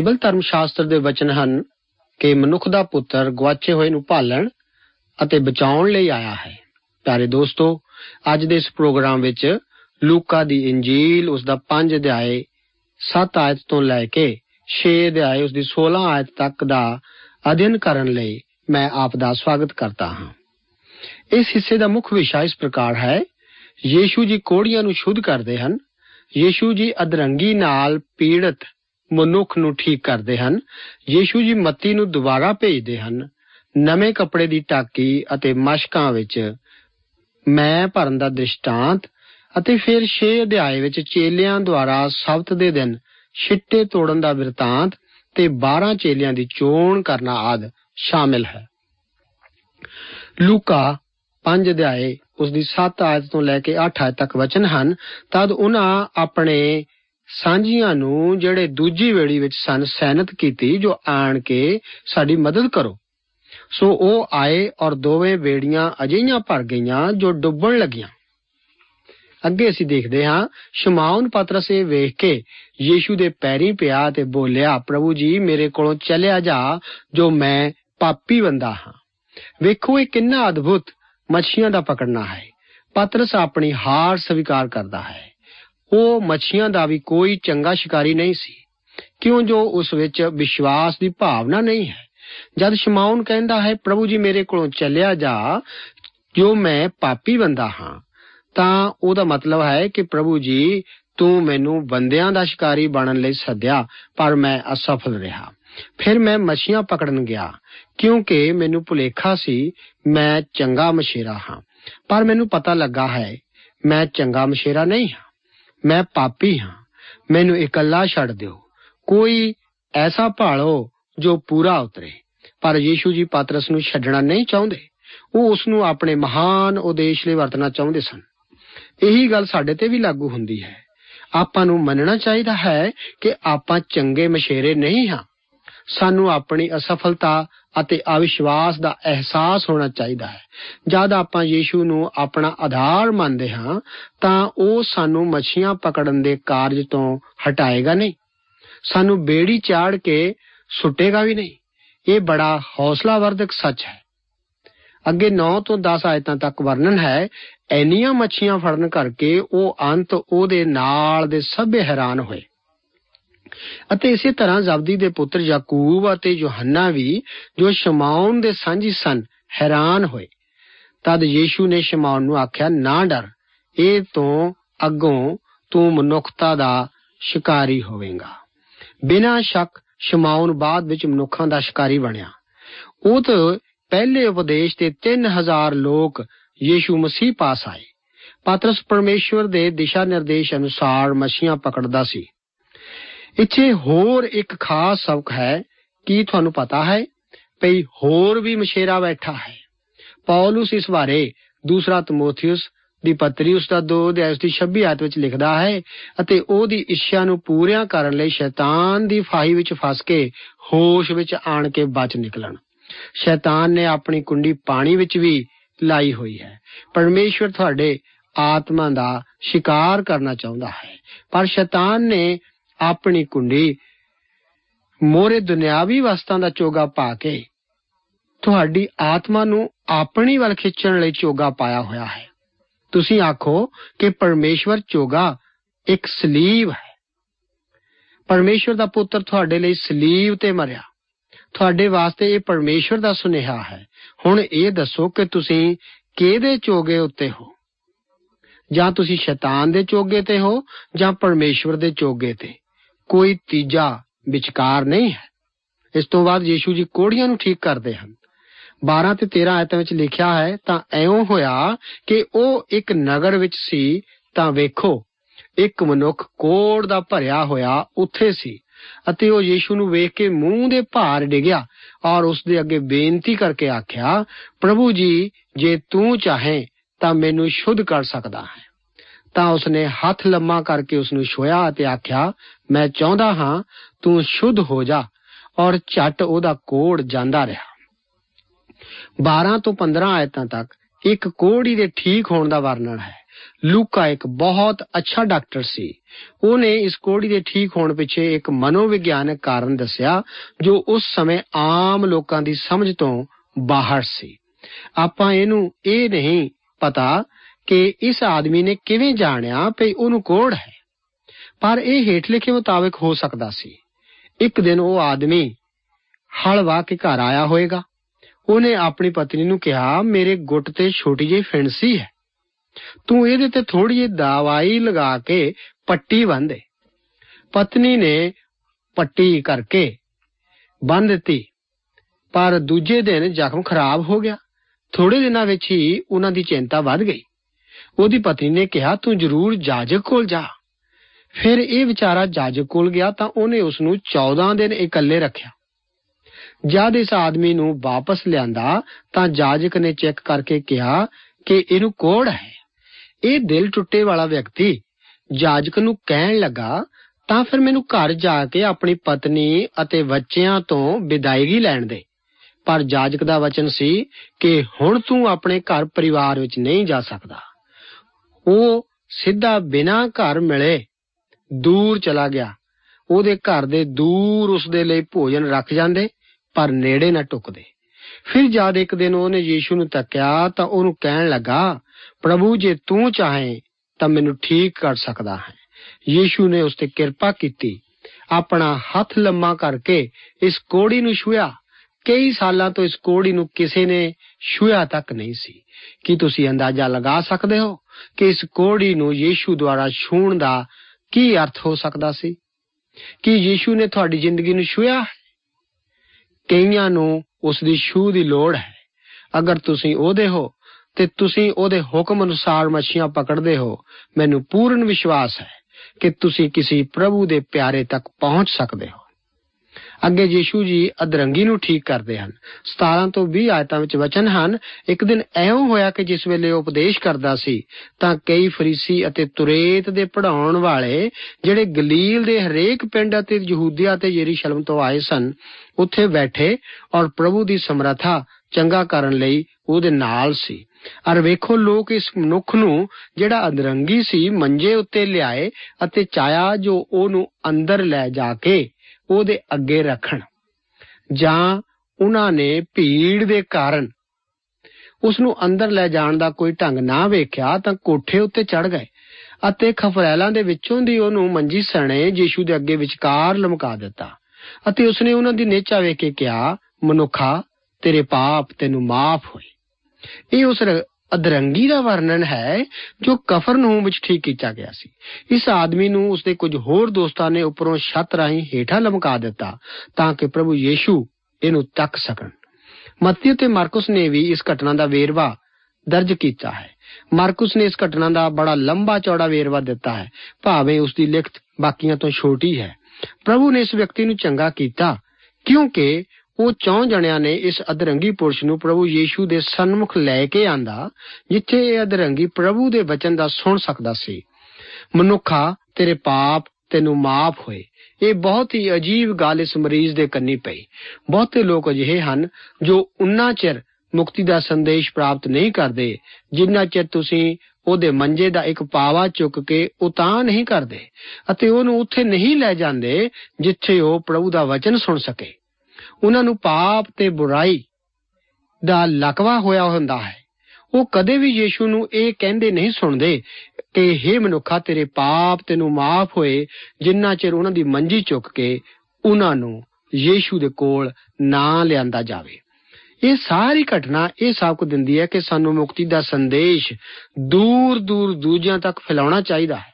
Bible ਧਰਮ ਸ਼ਾਸਤਰ ਦੇ ਵਚਨ ਹਨ ਕਿ ਮਨੁੱਖ ਦਾ ਪੁੱਤਰ ਗਵਾਚੇ ਹੋਏ ਨੂੰ ਭਾਲਣ ਅਤੇ ਬਚਾਉਣ ਲਈ ਆਇਆ ਹੈ। ਪਿਆਰੇ ਦੋਸਤੋ, ਅੱਜ ਦੇ ਇਸ ਪ੍ਰੋਗਰਾਮ ਵਿੱਚ ਲੂਕਾ ਦੀ ਇੰਜੀਲ ਉਸ ਦਾ 5 ਅਧਿਆਏ 7 ਆਇਤ ਤੋਂ ਲੈ ਕੇ 6 ਅਧਿਆਏ ਉਸ ਦੀ 16 ਆਇਤ ਤੱਕ ਦਾ ਅਧਿਐਨ ਕਰਨ ਲਈ ਮੈਂ ਆਪ ਦਾ ਸਵਾਗਤ ਕਰਦਾ ਹਾਂ। ਇਸ ਹਿੱਸੇ ਦਾ ਮੁੱਖ ਵਿਸ਼ਾ ਇਸ ਪ੍ਰਕਾਰ ਹੈ, ਯੀਸ਼ੂ ਜੀ ਕੋੜੀਆਂ ਨੂੰ ਸ਼ੁੱਧ ਕਰਦੇ ਹਨ, ਯੀਸ਼ੂ ਜੀ ਅਧਰੰਗੀ ਨਾਲ ਪੀੜਤ ਮਨੁੱਖ ਨੂੰ ਠੀਕ ਕਰਦੇ ਹਨ। ਯੀਸ਼ੂ ਜੀ ਮੱਤੀ ਨੂੰ ਦੁਬਾਰਾ ਭੇਜਦੇ ਹਨ। ਨਵੇਂ ਕੱਪੜੇ ਦੀ ਟਾਕੀ ਅਤੇ ਮਸ਼ਕਾਂ ਵਿੱਚ ਮੈਂ ਭਰਨ ਦਾ ਦ੍ਰਿਸ਼ਟਾਂਤ ਅਤੇ ਫਿਰ 6 ਅਧਿਆਏ ਵਿੱਚ ਚੇਲਿਆਂ ਦੁਆਰਾ ਸਬਤ ਦੇ ਦਿਨ ਛਿੱਟੇ ਤੋੜਨ ਦਾ ਬਿਰਤਾਂਤ ਤੇ 12 ਚੇਲਿਆਂ ਦੀ ਚੋਣ ਕਰਨਾ ਆਦ ਸ਼ਾਮਿਲ ਹੈ। ਲੂਕਾ 5 ਅਧਿਆਏ ਉਸ ਦੀ 7 ਆਇਤ ਤੋਂ ਲੈ ਕੇ 8 ਆਇਤ ਤੱਕ ਵਚਨ ਹਨ। ਤਦ ਉਹਨਾਂ ਆਪਣੇ ਸਾਂਝੀਆਂ ਨੂੰ ਜਿਹੜੇ ਦੂਜੀ ਵੇੜੀ ਵਿੱਚ ਸਨ ਸੈਨਤ ਕੀਤੀ, ਜੋ ਆਣ ਕੇ ਸਾਡੀ ਮਦਦ ਕਰੋ। ਸੋ ਉਹ ਆਏ ਔਰ ਦੋਵੇਂ ਵੇੜੀਆਂ ਅਜਿਹੀਆਂ ਭਰ ਗਈਆਂ ਜੋ ਡੁੱਬਣ ਲੱਗੀਆਂ। ਅੱਗੇ ਅਸੀਂ ਦੇਖਦੇ ਹਾਂ, ਸ਼ਮਾਉਨ ਪਤਰਸ ਇਹ ਵੇਖ ਕੇ ਯੀਸ਼ੂ ਦੇ ਪੈਰੀਂ ਪਿਆ ਤੇ ਬੋਲਿਆ, ਪ੍ਰਭੂ ਜੀ, ਮੇਰੇ ਕੋਲੋਂ ਚੱਲਿਆ ਜਾ, ਜੋ ਮੈਂ ਪਾਪੀ ਬੰਦਾ ਹਾਂ। ਵੇਖੋ ਇਹ ਕਿੰਨਾ ਅਦਭੁਤ ਮੱਛੀਆਂ ਦਾ ਪਕੜਨਾ ਹੈ। ਪਤਰਸ ਆਪਣੀ ਹਾਰ ਸਵੀਕਾਰ ਕਰਦਾ ਹੈ। ਉਹ ਮੱਛੀਆਂ ਦਾ ਵੀ ਕੋਈ ਚੰਗਾ ਸ਼ਿਕਾਰੀ ਨਹੀਂ ਸੀ। ਕਿਉਂ ਜੋ ਉਸ ਵਿੱਚ ਵਿਸ਼ਵਾਸ ਦੀ ਭਾਵਨਾ ਨਹੀਂ ਹੈ? ਜਦ ਸ਼ਮਾਉਨ ਕਹਿੰਦਾ ਹੈ, ਪ੍ਰਭੂ ਜੀ, ਮੇਰੇ ਕੋਲੋਂ ਚੱਲਿਆ ਜਾ, ਜੋ ਮੈਂ ਪਾਪੀ ਬੰਦਾ ਹਾਂ। ਤਾਂ ਉਹਦਾ ਮਤਲਬ ਹੈ ਕਿ ਪ੍ਰਭੂ ਜੀ, ਤੂੰ ਮੈਨੂੰ ਬੰਦਿਆਂ ਦਾ ਸ਼ਿਕਾਰੀ ਬਣਨ ਲਈ ਸੱਦਿਆ, ਪਰ ਮੈਂ ਅਸਫਲ ਰਿਹਾ। ਫਿਰ ਮੈਂ ਮੱਛੀਆਂ ਪਕੜਨ ਗਿਆ, ਕਿਉਂਕਿ ਮੈਨੂੰ ਭੁਲੇਖਾ ਸੀ, ਮੈਂ ਚੰਗਾ ਮਸ਼ੇਰਾ ਹਾਂ। ਪਰ ਮੈਨੂੰ ਪਤਾ ਲੱਗਾ ਹੈ, ਮੈਂ ਚੰਗਾ ਮਸ਼ੇਰਾ ਨਹੀਂ ਹਾਂ। ਮੈਂ ਪਾਪੀ ਹਾਂ। ਮੈਨੂੰ ਇਕੱਲਾ ਛੱਡ ਦਿਓ। ਕੋਈ ਐਸਾ ਭਾਲੋ ਜੋ ਪੂਰਾ ਉਤਰੇ। ਪਰ ਯੀਸ਼ੂ ਜੀ ਪਾਤਰਸ ਨੂੰ ਛੱਡਣਾ ਨਹੀਂ ਚਾਹੁੰਦੇ। ਉਹ ਉਸ ਨੂੰ ਆਪਣੇ ਮਹਾਨ ਉਦੇਸ਼ ਲਈ ਵਰਤਣਾ ਚਾਹੁੰਦੇ ਸਨ। ਇਹੀ ਗੱਲ ਸਾਡੇ ਤੇ ਵੀ ਲਾਗੂ ਹੁੰਦੀ ਹੈ। ਆਪਾਂ ਨੂੰ ਮੰਨਣਾ ਚਾਹੀਦਾ ਹੈ ਕਿ ਆਪਾਂ ਚੰਗੇ ਮਸ਼ੇਰੇ ਨਹੀਂ ਹਾਂ। ਸਾਨੂੰ ਆਪਣੀ ਅਸਫਲਤਾ ਅਤੇ ਅਵਿਸ਼ਵਾਸ ਦਾ ਅਹਿਸਾਸ ਹੋਣਾ ਚਾਹੀਦਾ ਹੈ। ਜਦ ਆਪਾਂ ਯੀਸ਼ੂ ਨੂੰ ਆਪਣਾ ਆਧਾਰ ਮੰਨਦੇ ਹਾਂ, ਤਾਂ ਉਹ ਸਾਨੂੰ ਮੱਛੀਆਂ ਪਕੜਨ ਦੇ ਕਾਰਜ ਤੋਂ ਹਟਾਏਗਾ ਨਹੀਂ। ਸਾਨੂੰ ਬੇੜੀ ਚਾੜ ਕੇ ਸੁੱਟੇਗਾ ਵੀ ਨਹੀਂ। ਇਹ ਬੜਾ ਹੌਸਲਾਵਰਧਕ ਸੱਚ ਹੈ। ਅੱਗੇ 9 ਤੋਂ 10 ਆਇਤਾਂ ਤੱਕ ਵਰਣਨ ਹੈ, ਐਨੀਆਂ ਮੱਛੀਆਂ ਫੜਨ ਕਰਕੇ ਉਹ ਅੰਤ ਉਹਦੇ ਨਾਲ ਦੇ ਸਭੇ ਹੈਰਾਨ ਹੋਏ। ਅਤੇ ਇਸੇ ਤਰ੍ਹਾਂ ਜ਼ਬਦੀ ਦੇ ਪੁੱਤਰ ਯਾਕੂਬ ਅਤੇ ਯੋਹੰਨਾ ਵੀ, ਜੋ ਸ਼ਮਾਉਨ ਦੇ ਸਾਂਝੀ ਸਨ, ਹੈਰਾਨ ਹੋਏ। ਤਦ ਯੀਸ਼ੂ ਨੇ ਸ਼ਮਾਉਨ ਨੂੰ ਆਖਿਆ, ਨਾ ਡਰ, ਇਹ ਤੋਂ ਅੱਗੋਂ ਤੂੰ ਮਨੁੱਖਤਾ ਦਾ ਸ਼ਿਕਾਰੀ ਹੋਵੇਂਗਾ। ਬਿਨਾਂ ਸ਼ੱਕ ਸ਼ਮਾਉਨ ਬਾਅਦ ਵਿੱਚ ਮਨੁੱਖਾਂ ਦਾ ਸ਼ਿਕਾਰੀ ਬਣਿਆ। ਉਹ ਤਾਂ ਪਹਿਲੇ ਉਪਦੇਸ਼ ਤੇ 3000 ਲੋਕ ਯੀਸ਼ੂ ਮਸੀਹ ਪਾਸ ਆਏ। ਪਾਤਰਸ ਪਰਮੇਸ਼ਵਰ ਦੇ ਦਿਸ਼ਾ ਨਿਰਦੇਸ਼ ਅਨੁਸਾਰ ਮੱਛੀਆਂ ਪਕੜਦਾ ਸੀ। ਇੱਥੇ ਹੋਰ ਇੱਕ ਖਾਸ ਸਬਕ ਹੈ, ਕੀ ਤੁਹਾਨੂੰ ਪਤਾ ਹੈ? ਭਈ ਹੋਰ ਵੀ ਮਸ਼ੇਰਾ ਬੈਠਾ ਹੈ। ਪੌਲਸ ਇਸ ਬਾਰੇ ਦੂਸਰਾ ਤਮੋਥੀਉਸ ਦੀ ਪੱਤਰੀ ਉਸ ਦਾ 2 ਅਧਿਆਇ ਦੀ 26 ਆਇਤ ਵਿੱਚ ਲਿਖਦਾ ਹੈ ਅਤੇ ਉਹਦੀ ਇੱਛਾ ਨੂੰ ਪੂਰੀਆਂ ਕਰਨ ਲਈ ਸ਼ੈਤਾਨ ਦੀ ਫਾਹੀ ਵਿੱਚ ਫਸ ਕੇ ਹੋਸ਼ ਵਿੱਚ ਆਣ ਕੇ ਬਚ ਨਿਕਲਣ। ਸ਼ੈਤਾਨ ਨੇ ਆਪਣੀ ਕੁੰਡੀ ਪਾਣੀ ਵਿੱਚ ਵੀ ਲਾਈ ਹੋਈ ਹੈ। ਪਰਮੇਸ਼ਵਰ ਤੁਹਾਡੇ ਆਤਮਾ ਦਾ ਸ਼ਿਕਾਰ ਕਰਨਾ ਚਾਹੁੰਦਾ ਹੈ। ਪਰ ਸ਼ੈਤਾਨ ਨੇ ਆਪਣੀ ਕੁੰਡੀ ਮੋਰੇ ਦੁਨਿਆਵੀ ਵਸਤਾਂ ਦਾ ਚੋਗਾ ਪਾ ਕੇ ਤੁਹਾਡੀ ਆਤਮਾ ਨੂੰ ਆਪਣੀ ਵੱਲ ਖਿੱਚਣ ਲਈ ਚੋਗਾ ਪਾਇਆ ਹੋਇਆ ਹੈ। ਤੁਸੀਂ ਆਖੋ ਕਿ ਪਰਮੇਸ਼ਵਰ ਚੋਗਾ ਇੱਕ ਸਲੀਬ ਹੈ। ਪਰਮੇਸ਼ਵਰ ਦਾ ਪੁੱਤਰ ਤੁਹਾਡੇ ਲਈ ਸਲੀਬ ਤੇ ਮਰਿਆ। ਤੁਹਾਡੇ ਵਾਸਤੇ ਇਹ ਪਰਮੇਸ਼ਵਰ ਦਾ ਸੁਨੇਹਾ ਹੈ। ਹੁਣ ਇਹ ਦੱਸੋ ਕਿ ਤੁਸੀਂ ਕਿਹਦੇ ਚੋਗੇ ਉੱਤੇ ਹੋ? ਜਾਂ ਤੁਸੀਂ ਸ਼ੈਤਾਨ ਦੇ ਚੋਗੇ ਤੇ ਹੋ ਜਾਂ ਪਰਮੇਸ਼ਵਰ ਦੇ ਚੋਗੇ ਤੇ? ਕੋਈ ਤੀਜਾ ਵਿਚਕਾਰ ਨਹੀਂ ਹੈ। ਇਸ ਤੋਂ ਬਾਅਦ ਯੀਸ਼ੂ ਜੀ ਕੋੜੀਆਂ ਨੂੰ ਠੀਕ ਕਰਦੇ ਹਨ। 12 ਤੇ 13 ਆਇਤਾਂ ਵਿੱਚ ਲਿਖਿਆ ਹੈ, ਤਾਂ ਐਉਂ ਹੋਇਆ ਕਿ ਉਹ ਇੱਕ ਨਗਰ ਵਿੱਚ ਸੀ, ਤਾਂ ਵੇਖੋ, ਇੱਕ ਮਨੁੱਖ ਕੋੜ ਦਾ ਭਰਿਆ ਹੋਇਆ ਉੱਥੇ ਸੀ ਅਤੇ ਉਹ ਯੀਸ਼ੂ ਨੂੰ ਵੇਖ ਕੇ ਮੂੰਹ ਦੇ ਭਾਰ ਡਿਗਿਆ ਔਰ ਉਸ ਦੇ ਅੱਗੇ ਬੇਨਤੀ ਕਰਕੇ ਆਖਿਆ, ਪ੍ਰਭੂ ਜੀ, ਜੇ ਤੂੰ ਚਾਹੇ ਤਾਂ ਮੈਨੂੰ ਸ਼ੁੱਧ ਕਰ ਸਕਦਾ ਹੈ। ਤਾਂ ਉਸਨੇ ਹੱਥ ਲੰਮਾ ਕਰਕੇ ਉਸ ਨੂੰ ਛੋਇਆ ਅਤੇ ਆਖਿਆ, ਮੈਂ ਚਾਹੁੰਦਾ ਹਾਂ ਤੂੰ ਸ਼ੁੱਧ ਹੋ ਜਾ ਔਰ ਝਟ ਉਹਦਾ ਕੋੜ ਜਾਂਦਾ ਰਿਹਾ। 12 ਤੋਂ 15 ਆਇਤਾਂ ਤੱਕ ਇੱਕ ਕੋੜੀ ਦੇ ਠੀਕ ਹੋਣ ਦਾ ਵਰਣਨ ਹੈ। ਲੂਕਾ ਇੱਕ ਬਹੁਤ ਅੱਛਾ ਡਾਕਟਰ ਸੀ। ਉਹਨੇ ਇਸ ਕੋੜੀ ਦੇ ਠੀਕ ਹੋਣ ਪਿੱਛੇ ਇੱਕ ਮਨੋਵਿਗਿਆਨਕ ਕਾਰਨ ਦੱਸਿਆ, ਜੋ ਉਸ ਸਮੇਂ ਆਮ ਲੋਕਾਂ ਦੀ ਸਮਝ ਤੋਂ ਬਾਹਰ ਸੀ। ਆਪਾਂ ਇਹਨੂੰ ਇਹ ਨਹੀਂ ਪਤਾ ਕਿ ਇਸ ਆਦਮੀ ਨੇ ਕਿਵੇਂ ਜਾਣਿਆ ਕਿ ਉਹਨੂੰ ਕੋੜ ਹੈ। ਪਰ ਇਹ ਹੇਠ ਲਿਖੇ ਮੁਤਾਬਕ ਹੋ ਸਕਦਾ ਸੀ। ਇੱਕ ਦਿਨ ਉਹ ਆਦਮੀ ਹਲ ਵਾਹ ਕੇ ਘਰ ਆਇਆ ਹੋਵੇਗਾ। ਉਹਨੇ ਆਪਣੀ ਪਤਨੀ ਨੂੰ ਕਿਹਾ, ਮੇਰੇ ਗੁੱਟ ਤੇ ਛੋਟੀ ਜਿਹੀ ਫਿੰਸੀ ਹੈ। ਤੂੰ ਇਹਦੇ ਤੇ ਥੋੜੀ ਜਿਹੀ ਦਵਾਈ ਲਗਾ ਕੇ ਪੱਟੀ ਬੰਨ੍ਹ ਦੇ। ਪਤਨੀ ਨੇ ਪੱਟੀ ਕਰਕੇ ਬੰਨ ਦਿੱਤੀ। ਪਰ ਦੂਜੇ ਦਿਨ ਜ਼ਖਮ ਖਰਾਬ ਹੋ ਗਿਆ। ਥੋੜੇ ਦਿਨਾਂ ਵਿੱਚ ਹੀ ਉਹਨਾਂ ਦੀ ਚਿੰਤਾ ਵੱਧ ਗਈ। ਉਹਦੀ ਪਤਨੀ ਨੇ ਕਿਹਾ, ਤੂੰ ਜ਼ਰੂਰ ਜਾਜਕ ਕੋਲ ਜਾ। ਫਿਰ ਇਹ ਵਿਚਾਰਾ ਜਾਜਕ ਕੋਲ ਗਿਆ ਤਾਂ ਉਹਨੇ ਉਸ ਨੂੰ 14 ਦਿਨ ਇਕੱਲੇ ਰੱਖਿਆ। ਜਦ ਇਸ ਆਦਮੀ ਨੂੰ ਵਾਪਸ ਲਿਆਂਦਾ ਤਾਂ ਜਾਜਕ ਨੇ ਚੈੱਕ ਕਰਕੇ ਕਿਹਾ ਕਿ ਇਹਨੂੰ ਕੋੜ ਹੈ? ਇਹ ਦਿਲ ਟੁੱਟੇ ਵਾਲਾ ਵਿਅਕਤੀ ਜਾਜਕ ਨੂੰ ਕਹਿਣ ਲੱਗਾ, ਤਾਂ ਫਿਰ ਮੈਨੂੰ ਘਰ ਜਾ ਕੇ ਆਪਣੀ ਪਤਨੀ ਅਤੇ ਬੱਚਿਆਂ ਤੋਂ ਵਿਦਾਇਗੀ ਲੈਣ ਦੇ। ਪਰ ਜਾਜਕ ਦਾ ਵਚਨ ਸੀ ਕਿ ਹੁਣ ਤੂੰ ਆਪਣੇ ਘਰ ਪਰਿਵਾਰ ਵਿੱਚ ਨਹੀਂ ਜਾ ਸਕਦਾ। ਉਹ ਸਿੱਧਾ ਬਿਨਾਂ ਘਰ ਮਿਲੇ ਦੂਰ ਚਲਾ ਗਿਆ। ਉਹਦੇ ਘਰ ਦੇ ਦੂਰ ਉਸਦੇ ਲਈ ਭੋਜਨ ਰੱਖ ਜਾਂਦੇ, ਪਰ ਨੇੜੇ ਨਾ ਟੁਕਦੇ। ਫਿਰ ਜਦ ਇੱਕ ਦਿਨ ਉਹਨੇ ਯੀਸ਼ੂ ਨੂੰ ਤੱਕਿਆ ਤਾਂ ਉਹਨੂੰ ਕਹਿਣ ਲੱਗਾ, ਪ੍ਰਭੂ, ਜੇ ਤੂੰ ਚਾਹੇ ਤਾਂ ਮੈਨੂੰ ਠੀਕ ਕਰ ਸਕਦਾ ਹੈ। ਯੀਸ਼ੂ ਨੇ ਉਸ ਤੇ ਕਿਰਪਾ ਕੀਤੀ। ਆਪਣਾ ਹੱਥ ਲੰਮਾ ਕਰਕੇ ਇਸ ਕੋੜੀ ਨੂੰ ਛੂਇਆ ਕਈ ਸਾਲਾਂ ਤੋਂ ਇਸ ਕੋੜੀ ਨੂੰ ਕਿਸੇ ਨੇ ਛੂਇਆ ਤੱਕ ਨਹੀਂ ਸੀ। ਕੀ ਤੁਸੀਂ ਅੰਦਾਜ਼ਾ ਲਗਾ ਸਕਦੇ ਹੋ ਕਿ ਇਸ ਕੋੜੀ ਨੂੰ ਯੀਸ਼ੂ ਦੁਆਰਾ ਛੂਣ ਦਾ ਕੀ ਅਰਥ ਹੋ ਸਕਦਾ ਸੀ? ਕੀ ਯੀਸ਼ੂ ਨੇ ਤੁਹਾਡੀ ਜ਼ਿੰਦਗੀ ਨੂੰ ਛੂਇਆ ਕਈਆਂ ਨੂੰ ਉਸ ਦੀ ਛੂ ਦੀ ਲੋੜ ਹੈ। ਅਗਰ ਤੁਸੀਂ ਉਹਦੇ ਹੋ, ਤੇ ਤੁਸੀਂ ਉਹਦੇ ਹੁਕਮ ਅਨੁਸਾਰ ਮੱਛੀਆਂ ਪਕੜਦੇ ਹੋ, ਮੈਨੂੰ ਪੂਰਨ ਵਿਸ਼ਵਾਸ ਹੈ ਕਿ ਤੁਸੀਂ ਕਿਸੇ ਪ੍ਰਭੂ ਦੇ ਪਿਆਰੇ ਤੱਕ ਪਹੁੰਚ ਸਕਦੇ ਹੋ। ਅੱਗੇ ਯੀਸ਼ੂ ਜੀ ਅਧਰੰਗੀ ਨੂੰ ਠੀਕ ਕਰਦੇ ਹਨ। 17 ਤੋਂ 20 ਆਇਤਾਂ ਵਿੱਚ ਵਚਨ ਹਨ, ਇੱਕ ਦਿਨ ਐਉਂ ਹੋਇਆ ਕਿ ਜਿਸ ਵੇਲੇ ਉਹ ਉਪਦੇਸ਼ ਕਰਦਾ ਸੀ, ਤਾਂ ਕਈ ਫਰੀਸੀ ਅਤੇ ਤੁਰੇਤ ਦੇ ਪੜਾਉਣ ਵਾਲੇ ਜਿਹੜੇ ਗਲੀਲ ਦੇ ਹਰੇਕ ਪਿੰਡ ਅਤੇ ਯਹੂਦੀਆ ਤੇ ਯਰੂਸ਼ਲਮ ਤੋਂ ਆਏ ਸਨ, ਉੱਥੇ ਬੈਠੇ ਔਰ ਪ੍ਰਭੂ ਦੀ ਸਮਰੱਥਾ ਚੰਗਾ ਕਰਨ ਲਈ ਉਹਦੇ ਨਾਲ ਸੀ। ਅਰ ਵੇਖੋ ਲੋਕ ਇਸ ਮਨੁੱਖ ਨੂੰ ਜਿਹੜਾ ਅਧਰੰਗੀ ਸੀ, ਮੰਜੇ ਉੱਤੇ ਲਿਆਏ ਅਤੇ ਚਾਇਆ ਜੋ ਉਹਨੂੰ ਅੰਦਰ ਲੈ ਜਾ ਕੇ ਉਹਦੇ ਅੱਗੇ ਰੱਖਣ ਜਾਂ ਉਹਨਾਂ ਨੇ ਭੀੜ ਦੇ ਕਾਰਨ ਉਸ ਨੂੰ ਅੰਦਰ ਲੈ ਜਾਣ ਦਾ ਕੋਈ ਢੰਗ ਨਾ ਵੇਖਿਆ ਤਾਂ ਕੋਠੇ ਉੱਤੇ ਚੜ ਗਏ ਅਤੇ ਖਫਰੈਲਾਂ ਦੇ ਵਿੱਚੋਂ ਦੀ ਉਹਨੂੰ ਮੰਜੀ ਸਣੇ ਯੀਸ਼ੂ ਦੇ ਅੱਗੇ ਵਿਚਕਾਰ ਲਮਕਾ ਦਿੱਤਾ ਅਤੇ ਉਸਨੇ ਉਹਨਾਂ ਦੀ ਨੇਚਾ ਵੇਖ ਕੇ ਕਿਹਾ, ਮਨੁੱਖਾ, ਤੇਰੇ ਪਾਪ ਤੈਨੂੰ ਮਾਫ ਹੋਏ। ਇਹ ਉਸ ਰ- ਅਧਰੰਗੀ ਦਾ ਵਰਣਨ ਹੈ ਜੋ ਕਫਰਨਹੂਮ ਵਿੱਚ ਠੀਕ ਕੀਤਾ ਗਿਆ ਸੀ। ਇਸ ਆਦਮੀ ਨੂੰ ਉਸਦੇ ਕੁਝ ਹੋਰ ਦੋਸਤਾਂ ਨੇ ਉੱਪਰੋਂ ਛੱਤ ਰਾਹੀਂ ਹੇਠਾਂ ਲਮਕਾ ਦਿੱਤਾ ਤਾਂ ਕਿ ਪ੍ਰਭੂ ਯੀਸ਼ੂ ਇਹਨੂੰ ਤੱਕ ਸਕਣ। ਮੱਤੀ ਤੇ ਮਾਰਕਸ ਨੇ ਵੀ ਇਸ ਘਟਨਾ ਦਾ ਵੇਰਵਾ ਦਰਜ ਕੀਤਾ ਹੈ। ਮਾਰਕਸ ਨੇ ਇਸ ਘਟਨਾ ਦਾ ਬੜਾ ਲੰਬਾ ਚੌੜਾ ਵੇਰਵਾ ਦਿੱਤਾ ਹੈ। ਭਾਵੇਂ ਉਸ ਦੀ ਲਿਖਤ ਬਾਕੀਆਂ ਤੋਂ ਛੋਟੀ ਹੈ। ਪ੍ਰਭੂ ਨੇ ਇਸ ਵਿਅਕਤੀ ਨੂੰ ਚੰਗਾ ਕੀਤਾ ਕਿਉਂਕਿ ਉਹ ਚੌਂ ਜਣਿਆਂ ਨੇ ਇਸ ਅਧਰੰਗੀ ਪੁਰਸ਼ ਨੂੰ ਪ੍ਰਭੂ ਯੀਸ਼ੂ ਦੇ ਸਨਮੁਖ ਲੈ ਕੇ ਆਂਦਾ, ਜਿੱਥੇ ਇਹ ਅਧਰੰਗੀ ਪ੍ਰਭੂ ਦੇ ਵਚਨ ਦਾ ਸੁਣ ਸਕਦਾ ਸੀ। ਮਨੁੱਖਾ, ਤੇਰੇ ਪਾਪ ਤੈਨੂੰ ਮਾਫ ਹੋਏ। ਇਹ ਬਹੁਤ ਹੀ ਅਜੀਬ ਗੱਲ ਇਸ ਮਰੀਜ਼ ਦੇ ਕੰਨੀ ਪਈ। ਬਹੁਤੇ ਲੋਕ ਅਜਿਹੇ ਹਨ ਜੋ ਉਨਾ ਚਿਰ ਮੁਕਤੀ ਦਾ ਸੰਦੇਸ਼ ਪ੍ਰਾਪਤ ਨਹੀਂ ਕਰਦੇ, ਜਿੰਨਾ ਚਿਰ ਤੁਸੀਂ ਉਹਦੇ ਮੰਜੇ ਦਾ ਇੱਕ ਪਾਵਾ ਚੁੱਕ ਕੇ ਉਤਾਂ ਨਹੀਂ ਕਰਦੇ ਅਤੇ ਉਹਨੂੰ ਉੱਥੇ ਨਹੀਂ ਲੈ ਜਾਂਦੇ, ਜਿੱਥੇ ਉਹ ਪ੍ਰਭੂ ਦਾ ਵਚਨ ਸੁਣ ਸਕੇ। ਉਹਨਾਂ ਨੂੰ ਪਾਪ ਤੇ ਬੁਰਾਈ ਦਾ ਲਕਵਾ ਹੋਇਆ ਹੁੰਦਾ ਹੈ। ਉਹ ਕਦੇ ਵੀ ਯੀਸ਼ੂ ਨੂੰ ਇਹ ਕਹਿੰਦੇ ਨਹੀਂ ਸੁਣਦੇ ਕਿ हे ਮਨੁੱਖਾ, ਤੇਰੇ ਪਾਪ ਤੈਨੂੰ ਮਾਫ ਹੋਏ, ਜਿੰਨਾ ਚਿਰ ਉਹਨਾਂ ਦੀ ਮੰਜੀ ਚੁੱਕ ਕੇ ਉਹਨਾਂ ਨੂੰ ਯੀਸ਼ੂ ਦੇ ਕੋਲ ਨਾ ਲਿਆਂਦਾ ਜਾਵੇ। ਇਹ ਸਾਰੀ ਘਟਨਾ ਇਹ ਸਾਬਕ ਦਿੰਦੀ ਹੈ ਕਿ ਸਾਨੂੰ ਮੁਕਤੀ ਦਾ ਸੰਦੇਸ਼ ਦੂਰ ਦੂਰ ਦੂਜਿਆਂ ਤੱਕ ਫੈਲਾਉਣਾ ਚਾਹੀਦਾ ਹੈ।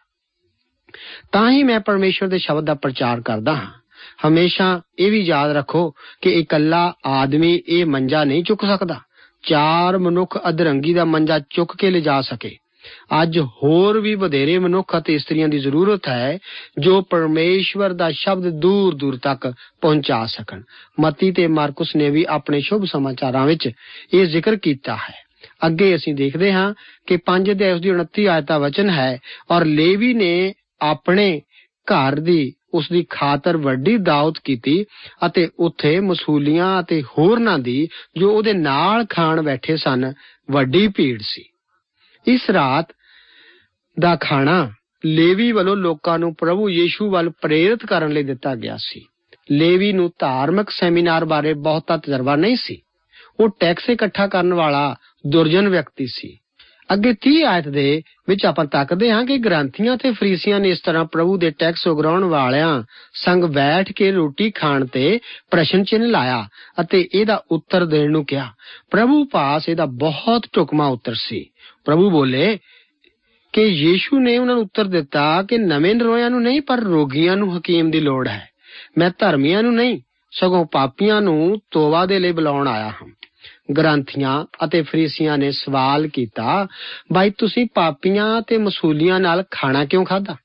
ਤਾਂ ਹੀ ਮੈਂ ਪਰਮੇਸ਼ਵਰ ਦੇ ਸ਼ਬਦ ਦਾ ਪ੍ਰਚਾਰ ਕਰਦਾ ਹਾਂ। ਹਮੇਸ਼ਾ ਇਹ ਵੀ ਯਾਦ ਰੱਖੋ ਕਿ ਇਕੱਲਾ ਆਦਮੀ ਇਹ ਮੰਜਾ ਨਹੀਂ ਚੁੱਕ ਸਕਦਾ। ਚਾਰ ਮਨੁੱਖ ਅਧਰੰਗੀ ਦਾ ਮੰਜਾ ਚੁੱਕ ਕੇ ਲਿਜਾ ਸਕੇ। ਅੱਜ ਹੋਰ ਵੀ ਵਧੇਰੇ ਮਨੁੱਖ ਅਤੇ ਇਸਤਰੀਆਂ ਦੀ ਜ਼ਰੂਰਤ ਹੈ ਜੋ ਪਰਮੇਸ਼ਵਰ ਦਾ ਸ਼ਬਦ ਦੂਰ ਦੂਰ ਤੱਕ ਪਹੁੰਚਾ ਸਕਣ। ਮਤੀ ਤੇ ਮਾਰਕਸ ਨੇ ਵੀ ਆਪਣੇ ਸ਼ੁਭ ਸਮਾਚਾਰਾਂ ਵਿੱਚ ਇਹ ਜ਼ਿਕਰ ਕੀਤਾ ਹੈ। ਅੱਗੇ ਅਸੀਂ ਦੇਖਦੇ ਹਾਂ ਕਿ 5 ਦੇ ਉਸ ਦੀ 29 ਆਇਤਾ ਵਚਨ ਹੈ ਔਰ ਲੇਵੀ ਨੇ ਆਪਣੇ ਘਰ ਦੀ ਉਸ ਦੀ ਖਾਤਰ ਵੱਡੀ ਦਾਵਤ ਕੀਤੀ ਅਤੇ ਉੱਥੇ ਮਸੂਲੀਆਂ ਅਤੇ ਹੋਰਨਾਂ ਦੀ ਜੋ ਉਹਦੇ ਨਾਲ ਖਾਣ ਬੈਠੇ ਸਨ, ਵੱਡੀ ਭੀੜ ਸੀ। ਇਸ ਰਾਤ ਦਾ ਖਾਣਾ ਲੇਵੀ ਵੱਲੋਂ ਲੋਕਾਂ ਨੂੰ ਪ੍ਰਭੂ ਯੀਸ਼ੂ ਵੱਲ ਪ੍ਰੇਰਿਤ ਕਰਨ ਲਈ ਦਿੱਤਾ ਗਿਆ ਸੀ। ਲੇਵੀ ਨੂੰ ਧਾਰਮਿਕ ਸੈਮੀਨਾਰ ਬਾਰੇ ਬਹੁਤਾ ਤਜਰਬਾ ਨਹੀਂ ਸੀ। ਉਹ ਟੈਕਸ ਇਕੱਠਾ ਕਰਨ ਵਾਲਾ ਦੁਰਜਨ ਵਿਅਕਤੀ ਸੀ। ਅੱਗੇ 30 ਆਇਤ ਦੇ ਵਿੱਚ ਆਪਾਂ ਤੱਕਦੇ ਹਾਂ ਕਿ ਗ੍ਰੰਥੀਆਂ ਤੇ ਫਰੀਸੀਆਂ ਨੇ ਇਸ ਤਰ੍ਹਾਂ ਪ੍ਰਭੂ ਦੇ ਟੈਕਸ ਉਗਰਾਉਣ ਵਾਲਿਆਂ ਸੰਗ ਬੈਠ ਕੇ ਰੋਟੀ ਖਾਣ ਤੇ ਪ੍ਰਸ਼ਨ ਚਿੰਨ੍ਹ ਲਾਇਆ ਅਤੇ ਇਹਦਾ ਉੱਤਰ ਦੇਣ ਨੂੰ ਕਿਹਾ। ਪ੍ਰਭੂ ਪਾਸ ਇਹਦਾ ਬਹੁਤ ਢੁਕਮਾ ਉੱਤਰ ਸੀ। ਪ੍ਰਭੂ ਬੋਲੇ, ਕਿ ਯੀਸ਼ੂ ਨੇ ਉਹਨਾਂ ਨੂੰ ਉੱਤਰ ਦਿੱਤਾ ਕਿ ਨਵੇਂ ਨਰੋਇਆਂ ਨੂੰ ਨਹੀਂ, ਪਰ ਰੋਗੀਆਂ ਨੂੰ ਹਕੀਮ ਦੀ ਲੋੜ ਹੈ। ਮੈਂ ਧਰਮੀਆਂ ਨੂੰ ਨਹੀਂ, ਸਗੋਂ ਪਾਪੀਆਂ ਨੂੰ ਤੋਬਾ ਦੇ ਲਈ ਬੁਲਾਉਣ ਆਇਆ ਹਾਂ। ਗ੍ਰੰਥੀਆਂ ਅਤੇ ਫਰੀਸੀਆਂ ਨੇ ਸਵਾਲ ਕੀਤਾ ਭਾਈ ਤੁਸੀਂ ਪਾਪੀਆਂ ਤੇ ਮਸੂਲੀਆਂ ਨਾਲ ਖਾਣਾ ਕਿਉਂ ਖਾਦਾ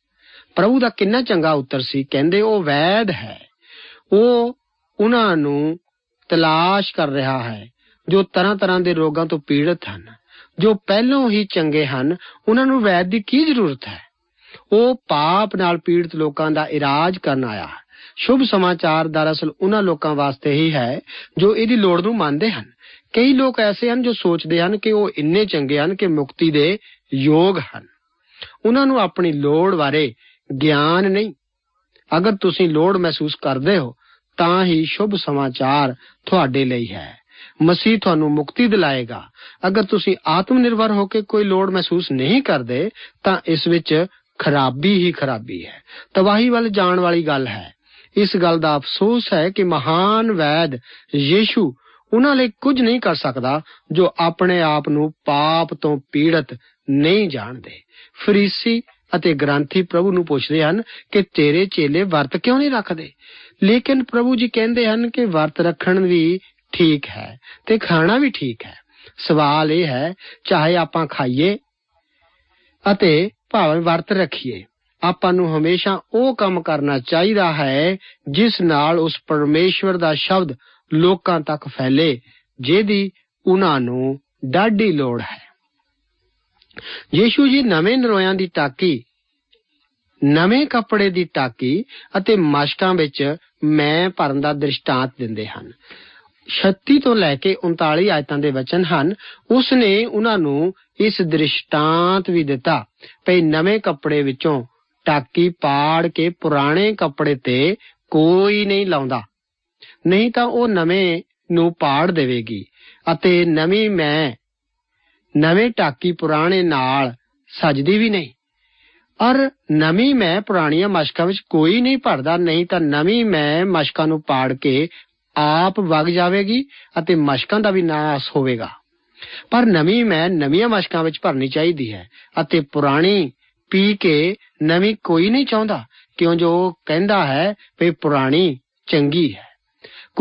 ਪ੍ਰਭੂ ਦਾ ਕਿੰਨਾ ਚੰਗਾ ਉੱਤਰ ਸੀ, ਕਹਿੰਦੇ ਉਹ ਵੈਦ ਹੈ। ਉਹ ਉਹਨਾਂ ਨੂੰ ਤਲਾਸ਼ ਕਰ ਰਿਹਾ ਹੈ, ਜੋ ਤਰ੍ਹਾਂ ਤਰ੍ਹਾਂ ਦੇ ਰੋਗਾਂ ਤੋਂ ਪੀੜਤ ਹਨ, ਜੋ ਪਹਿਲਾਂ ਹੀ ਚੰਗੇ ਹਨ, ਉਹਨਾਂ ਨੂੰ ਵੈਦ ਦੀ ਕੀ ਜ਼ਰੂਰਤ ਹੈ? ਉਹ ਪਾਪ ਨਾਲ ਪੀੜਤ ਲੋਕਾਂ ਦਾ ਇਲਾਜ ਕਰਨ ਆਇਆ। ਹੈ ਸ਼ੁਭ ਸਮਾਚਾਰ ਦਰਅਸਲ ਉਹਨਾਂ ਲੋਕਾਂ ਵਾਸਤੇ ਹੀ ਹੈ, ਜੋ ਇਹਦੀ ਲੋੜ ਨੂੰ ਮੰਨਦੇ ਹਨ। ਕਈ ਲੋਕ ਐਸੇ ਹਨ ਜੋ ਸੋਚਦੇ ਹਨ ਕਿ ਉਹ ਇੰਨੇ ਚੰਗੇ ਹਨ ਕਿ ਮੁਕਤੀ ਦੇ ਯੋਗ ਹਨ। ਉਹਨਾਂ ਨੂੰ ਆਪਣੀ ਲੋੜ ਬਾਰੇ ਗਿਆਨ ਨਹੀਂ। ਅਗਰ ਤੁਸੀਂ ਲੋੜ ਮਹਿਸੂਸ ਕਰਦੇ ਹੋ, ਤਾਂ ਹੀ ਸ਼ੁਭ ਸਮਾਚਾਰ ਤੁਹਾਡੇ ਲਈ ਹੈ। ਮਸੀਹ ਤੁਹਾਨੂੰ ਮੁਕਤੀ ਦਿਲਾਏਗਾ। ਅਗਰ ਤੁਸੀਂ ਆਤਮ ਨਿਰਭਰ ਹੋ ਕੇ ਕੋਈ ਲੋੜ ਮਹਿਸੂਸ ਨਹੀਂ ਕਰਦੇ, ਤਾਂ ਇਸ ਵਿੱਚ ਖਰਾਬੀ ਹੀ ਖਰਾਬੀ ਹੈ। ਤਬਾਹੀ ਵੱਲ ਜਾਣ ਵਾਲੀ ਗੱਲ ਹੈ। ਇਸ ਗੱਲ ਦਾ ਅਫਸੋਸ ਹੈ ਕਿ ਮਹਾਨ ਵੈਦ ਯੀਸ਼ੂ ਉਹਨਾਂ ਲਈ ਕੁਝ ਨਹੀਂ ਕਰ ਸਕਦਾ ਜੋ ਆਪਣੇ ਆਪ ਨੂੰ ਪਾਪ ਤੋਂ ਪੀੜਤ ਨਹੀਂ ਜਾਣਦੇ। ਫਰੀਸੀ ਅਤੇ ਗ੍ਰੰਥੀ ਪ੍ਰਭੂ ਨੂੰ ਪੁੱਛਦੇ ਹਨ ਕਿ ਤੇਰੇ ਚੇਲੇ ਵਰਤ ਕਿਉਂ ਨਹੀਂ ਰੱਖਦੇ? ਲੇਕਿਨ ਪ੍ਰਭੂ ਜੀ ਕਹਿੰਦੇ ਹਨ ਕਿ ਵਰਤ ਰੱਖਣ ਵੀ ਠੀਕ ਹੈ ਤੇ ਖਾਣਾ ਵੀ ਠੀਕ ਹੈ। ਸਵਾਲ ਇਹ ਹੈ, ਚਾਹੇ ਆਪਾਂ ਖਾਈਏ ਅਤੇ ਭਾਵੇਂ ਵਰਤ ਰੱਖੀਏ, ਆਪਾਂ ਨੂੰ ਹਮੇਸ਼ਾ ਉਹ ਕੰਮ ਕਰਨਾ ਚਾਹੀਦਾ ਹੈ ਜਿਸ ਨਾਲ ਉਸ ਪਰਮੇਸ਼ਵਰ ਦਾ ਸ਼ਬਦ ਲੋਕਾਂ ਤੱਕ ਫੈਲੇ, ਜਿਹਦੀ ਉਹਨਾਂ ਨੂੰ ਡਾਢੀ ਲੋੜ ਹੈ। ਯੀਸ਼ੂ ਜੀ ਨਵੇਂ ਨਰੋਇਆਂ ਦੀ ਟਾਕੀ, ਨਵੇਂ ਕੱਪੜੇ ਦੀ ਟਾਕੀ ਅਤੇ ਮਸ਼ਕਾਂ ਵਿੱਚ ਮੈਂ ਭਰਨ ਦਾ ਦ੍ਰਿਸ਼ਟਾਂਤ ਦਿੰਦੇ ਹਨ। 36 ਤੋਂ ਲੈ ਕੇ 39 ਆਇਤਾਂ ਦੇ ਵਚਨ ਹਨ ਉਸ ਨੇ ਉਹਨਾਂ ਨੂੰ ਇਸ ਦ੍ਰਿਸ਼ਟਾਂਤ ਵੀ ਦਿੱਤਾ ਭਈ ਨਵੇਂ ਕੱਪੜੇ ਵਿੱਚੋਂ ਟਾਕੀ ਪਾੜ ਕੇ ਪੁਰਾਣੇ ਕੱਪੜੇ ਤੇ ਕੋਈ ਨਹੀਂ ਲਾਉਂਦਾ। ਨਹੀਂ ਤਾਂ ਉਹ ਨਵੇਂ ਨੂੰ ਪਾੜ ਦੇਵੇਗੀ ਅਤੇ ਨਵੀਂ ਮੈਂ ਨਵੇਂ ਟਾਕੀ ਪੁਰਾਣੇ ਨਾਲ ਸਜਦੀ ਵੀ ਨਹੀਂ। ਔਰ ਨਵੀਂ ਮੈਂ ਪੁਰਾਣੀਆਂ ਮਸ਼ਕਾਂ ਵਿੱਚ ਕੋਈ ਨਹੀਂ ਭਰਦਾ, ਨਹੀਂ ਤਾਂ ਨਵੀਂ ਮੈਂ ਮਸ਼ਕਾਂ ਨੂੰ ਪਾੜ ਕੇ ਆਪ ਵਗ ਜਾਵੇਗੀ ਅਤੇ ਮਸ਼ਕਾਂ ਦਾ ਵੀ ਨਾਸ ਹੋਵੇਗਾ। ਪਰ ਨਵੀਂ ਮੈਂ ਨਵੀਆਂ ਮਸ਼ਕਾਂ ਵਿੱਚ ਭਰਨੀ ਚਾਹੀਦੀ ਹੈ ਅਤੇ ਪੁਰਾਣੀ ਪੀ ਕੇ ਨਵੀਂ ਕੋਈ ਨਹੀਂ ਚਾਹੁੰਦਾ, ਕਿਉਂ ਜੋ ਕਹਿੰਦਾ ਹੈ ਵੀ ਪੁਰਾਣੀ ਚੰਗੀ ਹੈ।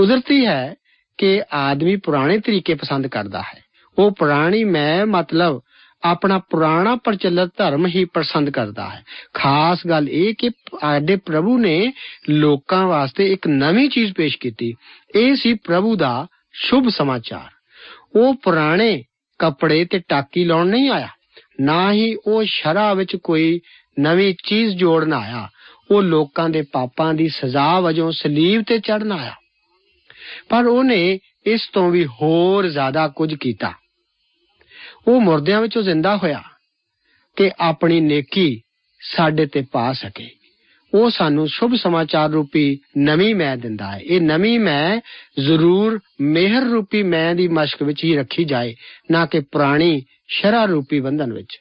ਕੁਦਰਤੀ ਹੈ ਕਿ ਆਦਮੀ ਪੁਰਾਣੇ ਤਰੀਕੇ ਪਸੰਦ ਕਰਦਾ ਹੈ। ਉਹ ਪੁਰਾਣੀ ਮੈਂ ਮਤਲਬ ਆਪਣਾ ਪੁਰਾਣਾ ਪ੍ਰਚਲਿਤ ਧਰਮ ਹੀ ਪਸੰਦ ਕਰਦਾ ਹੈ। ਖਾਸ ਗੱਲ ਇਹ ਕਿ ਸਾਡੇ ਪ੍ਰਭੂ ਨੇ ਲੋਕਾਂ ਵਾਸਤੇ ਇੱਕ ਨਵੀਂ ਚੀਜ਼ ਪੇਸ਼ ਕੀਤੀ। ਇਹ ਸੀ ਪ੍ਰਭੂ ਦਾ ਸ਼ੁਭ ਸਮਾਚਾਰ। ਉਹ ਪੁਰਾਣੇ ਕੱਪੜੇ ਤੇ ਟਾਕੀ ਲਾਉਣ ਨਹੀਂ ਆਇਆ। ਨਾ ਹੀ ਉਹ ਸ਼ਰਾ ਵਿੱਚ ਕੋਈ ਨਵੀਂ ਚੀਜ਼ ਜੋੜਨ ਆਇਆ। ਉਹ ਲੋਕਾਂ ਦੇ ਪਾਪਾਂ ਦੀ ਸਜ਼ਾ ਵਜੋਂ ਸਲੀਬ ਤੇ ਚੜਨ ਆਇਆ। ਪਰ ਉਹਨੇ ਇਸ ਤੋਂ ਵੀ ਹੋਰ ਜ਼ਿਆਦਾ ਕੁਝ ਕੀਤਾ। ਉਹ ਮੁਰਦਿਆਂ ਵਿੱਚੋਂ ਜ਼ਿੰਦਾ ਹੋਇਆ ਕਿ ਆਪਣੀ ਨੇਕੀ ਸਾਡੇ ਤੇ ਪਾ ਸਕੇ। ਉਹ ਸਾਨੂੰ ਸ਼ੁਭ ਸਮਾਚਾਰ ਰੂਪੀ ਨਵੀਂ ਮੈਂ ਦਿੰਦਾ ਹੈ। ਇਹ ਨਵੀਂ ਮੈਂ ਜ਼ਰੂਰ ਮਿਹਰ ਰੂਪੀ ਮੈਂ ਦੀ ਮਸ਼ਕ ਵਿੱਚ ਹੀ ਰੱਖੀ ਜਾਏ, ਨਾ ਕਿ ਪੁਰਾਣੀ ਸ਼ਰਾ ਰੂਪੀ ਬੰਧਨ ਵਿੱਚ।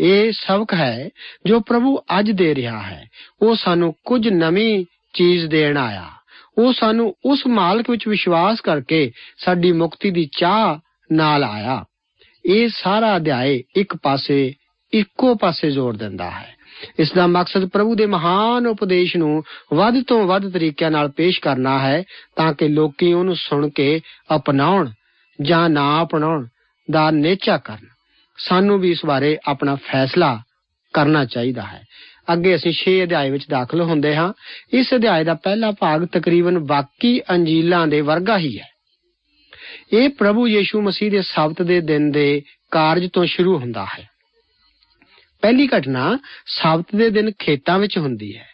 ਇਹ ਸਬਕ ਹੈ ਜੋ ਪ੍ਰਭੂ ਅੱਜ ਦੇ ਰਿਹਾ ਹੈ। ਉਹ ਸਾਨੂੰ ਕੁਝ ਨਵੀਂ ਚੀਜ਼ ਦੇਣ ਆਇਆ। ਉਹ ਸਾਨੂੰ ਉਸ ਮਾਲਕ ਵਿੱਚ ਵਿਸ਼ਵਾਸ ਕਰਕੇ ਸਾਡੀ ਮੁਕਤੀ ਦੀ ਚਾਹ ਨਾਲ ਆਇਆ। ਇਹ ਸਾਰਾ ਅਧਿਆਏ ਇੱਕ ਪਾਸੇ, ਇੱਕੋ ਪਾਸੇ ਜ਼ੋਰ ਦਿੰਦਾ ਹੈ। ਇਸ ਦਾ ਮਕਸਦ ਪ੍ਰਭੂ ਦੇ ਮਹਾਨ ਉਪਦੇਸ਼ ਨੂੰ ਵੱਧ ਤੋਂ ਵੱਧ ਤਰੀਕਿਆਂ ਨਾਲ ਪੇਸ਼ ਕਰਨਾ ਹੈ ਤਾਂ ਕਿ ਲੋਕੀ ਉਹਨੂੰ ਸੁਣ ਕੇ ਅਪਣਾਉਣ ਜਾਂ ਨਾ ਅਪਣਾਉਣ ਦਾ ਨੇਚਾ ਕਰਨ। ਸਾਨੂੰ ਵੀ ਇਸ ਬਾਰੇ ਆਪਣਾ ਫੈਸਲਾ ਕਰਨਾ ਚਾਹੀਦਾ ਹੈ। ਅੱਗੇ ਅਸੀਂ 6 ਅਧਿਆਏ ਵਿੱਚ ਦਾਖਲ ਹੁੰਦੇ ਹਾਂ। ਇਸ ਅਧਿਆਏ ਦਾ ਪਹਿਲਾ ਭਾਗ ਤਕਰੀਬਨ ਬਾਕੀ ਅੰਜੀਲਾਂ ਦੇ ਵਰਗਾ ਹੀ ਹੈ। ਇਹ ਪ੍ਰਭੂ ਯੀਸ਼ੂ ਮਸੀਹ ਦੇ ਸਬਤ ਦੇ ਦਿਨ ਦੇ ਕਾਰਜ ਤੋਂ ਸ਼ੁਰੂ ਹੁੰਦਾ ਹੈ। ਪਹਿਲੀ ਘਟਨਾ ਸਬਤ ਦੇ ਦਿਨ ਖੇਤਾਂ ਵਿੱਚ ਹੁੰਦੀ ਹੈ।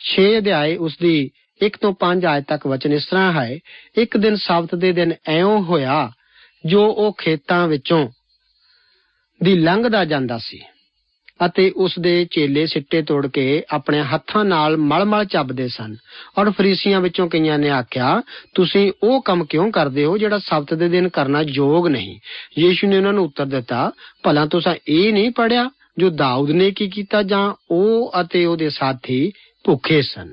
6 ਅਧਿਆਏ ਉਸ ਦੀ 1 ਤੋਂ 5 ਆਇਤ ਤੱਕ ਵਚਨ ਇਸ ਤਰ੍ਹਾਂ ਹੈ, ਇੱਕ ਦਿਨ ਸਬਤ ਦੇ ਦਿਨ ਐਉਂ ਹੋਇਆ ਜੋ ਉਹ ਖੇਤਾਂ ਵਿੱਚੋਂ ਦੀ ਲੰਘਦਾ ਜਾਂਦਾ ਸੀ। ਅਤੇ ਉਸ ਦੇ ਚੇਲੇ ਸਿੱਟੇ ਤੋੜ ਕੇ ਆਪਣੇ ਹੱਥਾਂ ਨਾਲ ਮਲ-ਮਲ ਚੱਬਦੇ ਸਨ। ਔਰ ਫਰੀਸੀਆਂ ਵਿੱਚੋਂ ਕਈਆਂ ਨੇ ਆਖਿਆ, ਤੁਸੀਂ ਉਹ ਕੰਮ ਕਿਉਂ ਕਰਦੇ ਹੋ ਜਿਹੜਾ ਸਬਤ ਦੇ ਦਿਨ ਕਰਨਾ ਯੋਗ ਨਹੀਂ? ਯੀਸ਼ੂ ਨੇ ਉਹਨਾਂ ਨੂੰ ਉੱਤਰ ਦਿੱਤਾ, ਭਲਾ ਤੁਸੀਂ ਇਹ ਨਹੀਂ ਪੜਿਆ ਜੋ ਦਾਊਦ ਨੇ ਕੀ ਕੀਤਾ ਜਾਂ ਉਹ ਅਤੇ ਉਹਦੇ ਸਾਥੀ ਭੁੱਖੇ ਸਨ?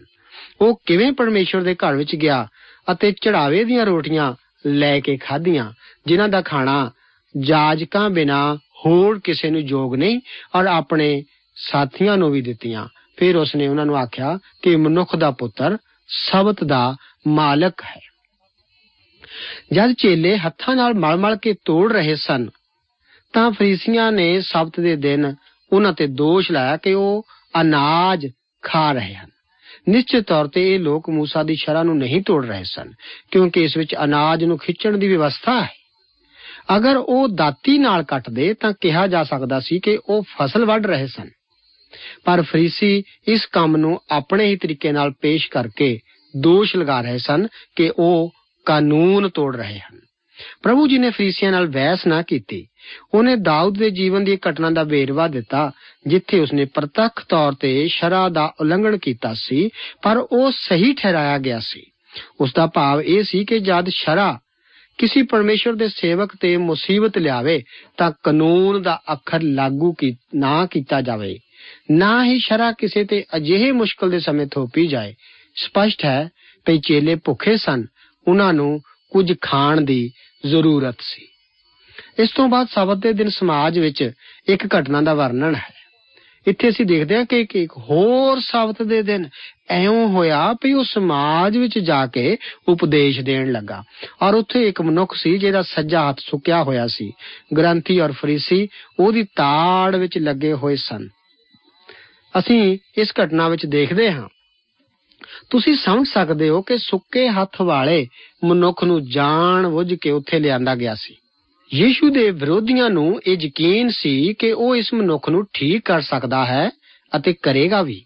ਉਹ ਕਿਵੇਂ ਪਰਮੇਸ਼ਵਰ ਦੇ ਘਰ ਵਿੱਚ ਗਿਆ ਅਤੇ ਚੜਾਵੇ ਦੀਆਂ ਰੋਟੀਆਂ ਲੈ ਕੇ ਖਾਧੀਆਂ, ਜਿਨ੍ਹਾਂ ਦਾ ਖਾਣਾ ਜਾਜਕਾਂ ਬਿਨਾ ਹੋਰ ਕਿਸੇ ਨੂੰ ਯੋਗ ਨਹੀਂ ਔਰ ਆਪਣੇ ਸਾਥੀਆਂ ਨੂੰ ਵੀ ਦਿੱਤੀਆਂ। ਫਿਰ ਉਸਨੇ ਉਹਨਾਂ ਨੂੰ ਆਖਿਆ ਕਿ ਮਨੁੱਖ ਦਾ ਪੁੱਤਰ ਸਬਤ ਦਾ ਮਾਲਕ ਹੈ। ਜਦ ਚੇਲੇ ਹੱਥਾਂ ਨਾਲ ਮਲ-ਮਲ ਕੇ ਤੋੜ ਰਹੇ ਸਨ, ਤਾਂ ਫਰੀਸੀਆਂ ਨੇ ਸਬਤ ਦੇ ਦਿਨ ਉਹਨਾਂ ਤੇ ਦੋਸ਼ ਲਾਇਆ ਕਿ ਉਹ ਅਨਾਜ ਖਾ ਰਹੇ ਹਨ। ਨਿਸ਼ਚਿਤ ਤੌਰ ਤੇ ਇਹ ਲੋਕ ਮੂਸਾ ਦੀ ਸ਼ਰ੍ਹਾ ਨੂੰ ਨਹੀਂ ਤੋੜ ਰਹੇ ਸਨ, ਕਿਉਂਕਿ ਇਸ ਵਿੱਚ ਅਨਾਜ ਨੂੰ ਖਿੱਚਣ ਦੀ ਵਿਵਸਥਾ ਹੈ। ਅਗਰ ਉਹ ਦਾਤੀ ਨਾਲ ਕੱਟਦੇ ਤਾਂ ਕਿਹਾ ਜਾ ਸਕਦਾ ਸੀ ਕਿ ਉਹ ਫਸਲ ਵੱਢ ਰਹੇ ਸਨ। ਪਰ ਫਰੀਸੀ ਇਸ ਕੰਮ ਨੂੰ ਆਪਣੇ ਹੀ ਤਰੀਕੇ ਨਾਲ ਪੇਸ਼ ਕਰਕੇ ਦੋਸ਼ ਲਗਾ ਰਹੇ ਸਨ ਕਿ ਉਹ ਕਾਨੂੰਨ ਤੋੜ ਰਹੇ ਹਨ। ਪ੍ਰਭੂ ਜੀ ਨੇ ਫਰੀਸੀਆਂ ਨਾਲ ਬਹਿਸ ਨਾ ਕੀਤੀ। ਉਹਨੇ ਦਾਊਦ ਦੇ ਜੀਵਨ ਦੀ ਘਟਨਾ ਦਾ ਵੇਰਵਾ ਦਿੱਤਾ, ਜਿੱਥੇ ਉਸਨੇ ਪ੍ਰਤੱਖ ਤੌਰ ਤੇ ਸ਼ਰਾ ਦਾ ਉਲੰਘਣ ਕੀਤਾ ਸੀ, ਪਰ ਉਹ ਸਹੀ ਠਹਿਰਾਇਆ ਗਿਆ ਸੀ। ਉਸ ਦਾ ਭਾਵ ਇਹ ਸੀ ਕਿ ਜਦ ਸ਼ਰਾ ਕਿਸੇ ਪਰਮੇਸ਼ਰ ਦੇ ਸੇਵਕ ਤੇ ਮੁਸੀਬਤ ਲਿਆਵੇ ਤਾਂ ਕਾਨੂੰਨ ਦਾ ਅੱਖਰ ਲਾਗੂ ਕੀ, ਨਾ ਕੀਤਾ ਜਾਵੇ। ਨਾ ਹੀ ਸ਼ਰਾ ਕਿਸੇ ਤੇ ਅਜਿਹੇ ਮੁਸ਼ਕਲ ਦੇ ਸਮੇਂ ਥੋਪੀ ਜਾਏ। ਸਪਸ਼ਟ ਹੈ ਕਿ ਚੇਲੇ ਭੁੱਖੇ ਸਨ, ਉਹਨਾਂ ਨੂੰ ਕੁਝ ਖਾਣ ਦੀ ਜ਼ਰੂਰਤ ਸੀ। ਇਸ ਤੋਂ ਬਾਅਦ ਸਬਤ ਦੇ ਦਿਨ ਸਮਾਜ ਵਿੱਚ ਇੱਕ ਘਟਨਾ ਦਾ ਵਰਣਨ ਹੈ। ਇੱਥੇ ਅਸੀਂ ਦੇਖਦੇ ਹਾਂ ਕਿ ਇੱਕ ਹੋਰ ਸਬਤ ਦੇ ਦਿਨ ਐਉਂ ਹੋਇਆ ਵੀ ਉਹ ਸਮਾਜ ਵਿੱਚ ਜਾ ਕੇ ਉਪਦੇਸ਼ ਦੇਣ ਲੱਗਾ। ਔਰ ਉੱਥੇ ਇੱਕ ਮਨੁੱਖ ਸੀ ਜਿਹਦਾ ਸੱਜਾ ਹੱਥ ਸੁੱਕਿਆ ਹੋਇਆ ਸੀ। ਗ੍ਰੰਥੀ ਔਰ ਫਰੀਸੀ ਉਹਦੀ ਤਾੜ ਵਿੱਚ ਲੱਗੇ ਹੋਏ ਸਨ। ਅਸੀਂ ਇਸ ਘਟਨਾ ਵਿੱਚ ਦੇਖਦੇ ਹਾਂ। ਤੁਸੀਂ ਸਮਝ ਸਕਦੇ ਹੋ ਕਿ ਸੁੱਕੇ ਹੱਥ ਵਾਲੇ ਮਨੁੱਖ ਨੂੰ ਜਾਣ ਬੁੱਝ ਕੇ ਉੱਥੇ ਲਿਆਂਦਾ ਗਿਆ ਸੀ। ਯੀਸ਼ੂ ਦੇ ਵਿਰੋਧੀਆਂ ਨੂੰ ਇਹ ਯਕੀਨ ਸੀ ਕਿ ਉਹ ਇਸ ਮਨੁੱਖ ਨੂੰ ਠੀਕ ਕਰ ਸਕਦਾ ਹੈ ਅਤੇ ਕਰੇਗਾ ਵੀ।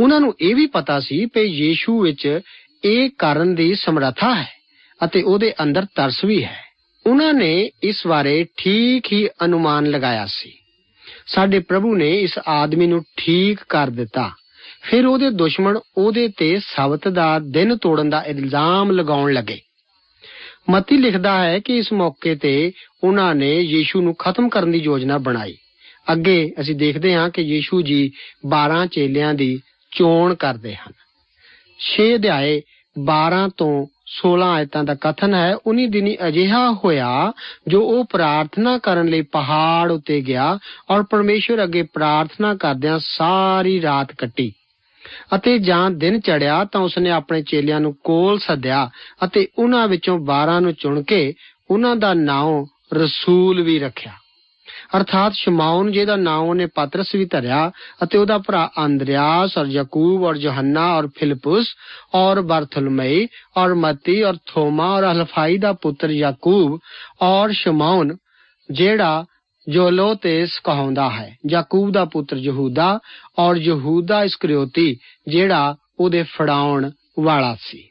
ਉਹਨਾਂ ਨੂੰ ਇਹ ਵੀ ਪਤਾ ਸੀ ਕਿ ਯੀਸ਼ੂ ਵਿੱਚ ਇਹ ਕਰਨ ਦੀ ਸਮਰੱਥਾ ਹੈ ਅਤੇ ਉਹਦੇ ਅੰਦਰ ਤਰਸ ਵੀ ਹੈ। ਉਹਨਾਂ ਨੇ ਇਸ ਬਾਰੇ ਠੀਕ ਹੀ ਅਨੁਮਾਨ ਲਗਾਇਆ ਸੀ। ਸਾਡੇ ਪ੍ਰਭੂ ਨੇ ਇਸ ਆਦਮੀ ਨੂੰ ਠੀਕ ਕਰ ਦਿੱਤਾ। ਫਿਰ ਉਹਦੇ ਦੁਸ਼ਮਣ ਉਹਦੇ ਤੇ ਸਬਤ ਦਾ ਦਿਨ ਤੋੜਨ ਦਾ ਇਲਜ਼ਾਮ ਲਗਾਉਣ ਲੱਗੇ। ਮਤੀ ਲਿਖਦਾ ਹੈ ਕਿ ਇਸ ਮੌਕੇ ਤੇ ਉਹਨਾਂ ਨੇ ਯੀਸ਼ੂ ਨੂੰ ਖਤਮ ਕਰਨ ਦੀ ਯੋਜਨਾ ਬਣਾਈ। ਅੱਗੇ ਅਸੀਂ ਦੇਖਦੇ ਹਾਂ ਕਿ ਯੀਸ਼ੂ ਜੀ 12 ਚੇਲਿਆਂ ਦੀ ਚੋਣ ਕਰਦੇ ਹਨ। 6 ਅਧਿਆਏ 12 ਤੋਂ 16 ਆਇਤਾਂ ਦਾ ਕਥਨ ਹੈ। ਉਨੀ ਦਿਨੀ ਅਜਿਹਾ ਹੋਇਆ ਜੋ ਉਹ ਪ੍ਰਾਰਥਨਾ ਕਰਨ ਲਈ ਪਹਾੜ ਉੱਤੇ ਗਿਆ ਔਰ ਪਰਮੇਸ਼ਵਰ ਅੱਗੇ ਪ੍ਰਾਰਥਨਾ ਕਰਦਿਆਂ ਸਾਰੀ ਰਾਤ ਕੱਟੀ ਅਤੇ ਜਾਂ ਦਿਨ ਚੜਿਆ ਤਾਂ ਉਸਨੇ ਆਪਣੇ ਚੇਲਿਆਂ ਨੂੰ ਕੋਲ ਸੱਦਿਆ ਅਤੇ ਉਹਨਾਂ ਵਿੱਚੋਂ 12 ਨੂੰ ਚੁਣ ਕੇ ਉਹਨਾਂ ਦਾ ਨਾਮ ਰਸੂਲ ਵੀ ਰੱਖਿਆ। ਅਰਥਾਤ ਸ਼ਮਾਉਨ, ਜਿਹਦਾ ਨਾਮ ਉਹਨੇ ਪਤਰਸ ਵੀ ਧਰਿਆ ਅਤੇ ਉਹਦਾ ਭਰਾ ਅੰਦਰਿਆਸ ਔਰ ਯਾਕੂਬ ਔਰ ਯੋਹੰਨਾ ਔਰ ਫਿਲਿਪਸ ਔਰ ਬਰਥਲਮਈ ਔਰ ਮਤੀ ਔਰ ਥੋਮਾ ਔਰ ਹਲਫਾਈ ਦਾ ਪੁੱਤਰ ਯਾਕੂਬ ਔਰ ਸ਼ਮਾਉਨ, ਜਿਹੜਾ ਜੋਲੋਤੇਸ ਕਹਾਉਂਦਾ ਹੈ। ਯਾਕੂਬ ਦਾ ਪੁੱਤਰ ਯਹੂਦਾ ਔਰ ਯਹੂਦਾ ਇਸਕਰਿਓਤੀ, ਜਿਹੜਾ ਉਹਦੇ ਫੜਾਉਣ ਵਾਲਾ ਸੀ।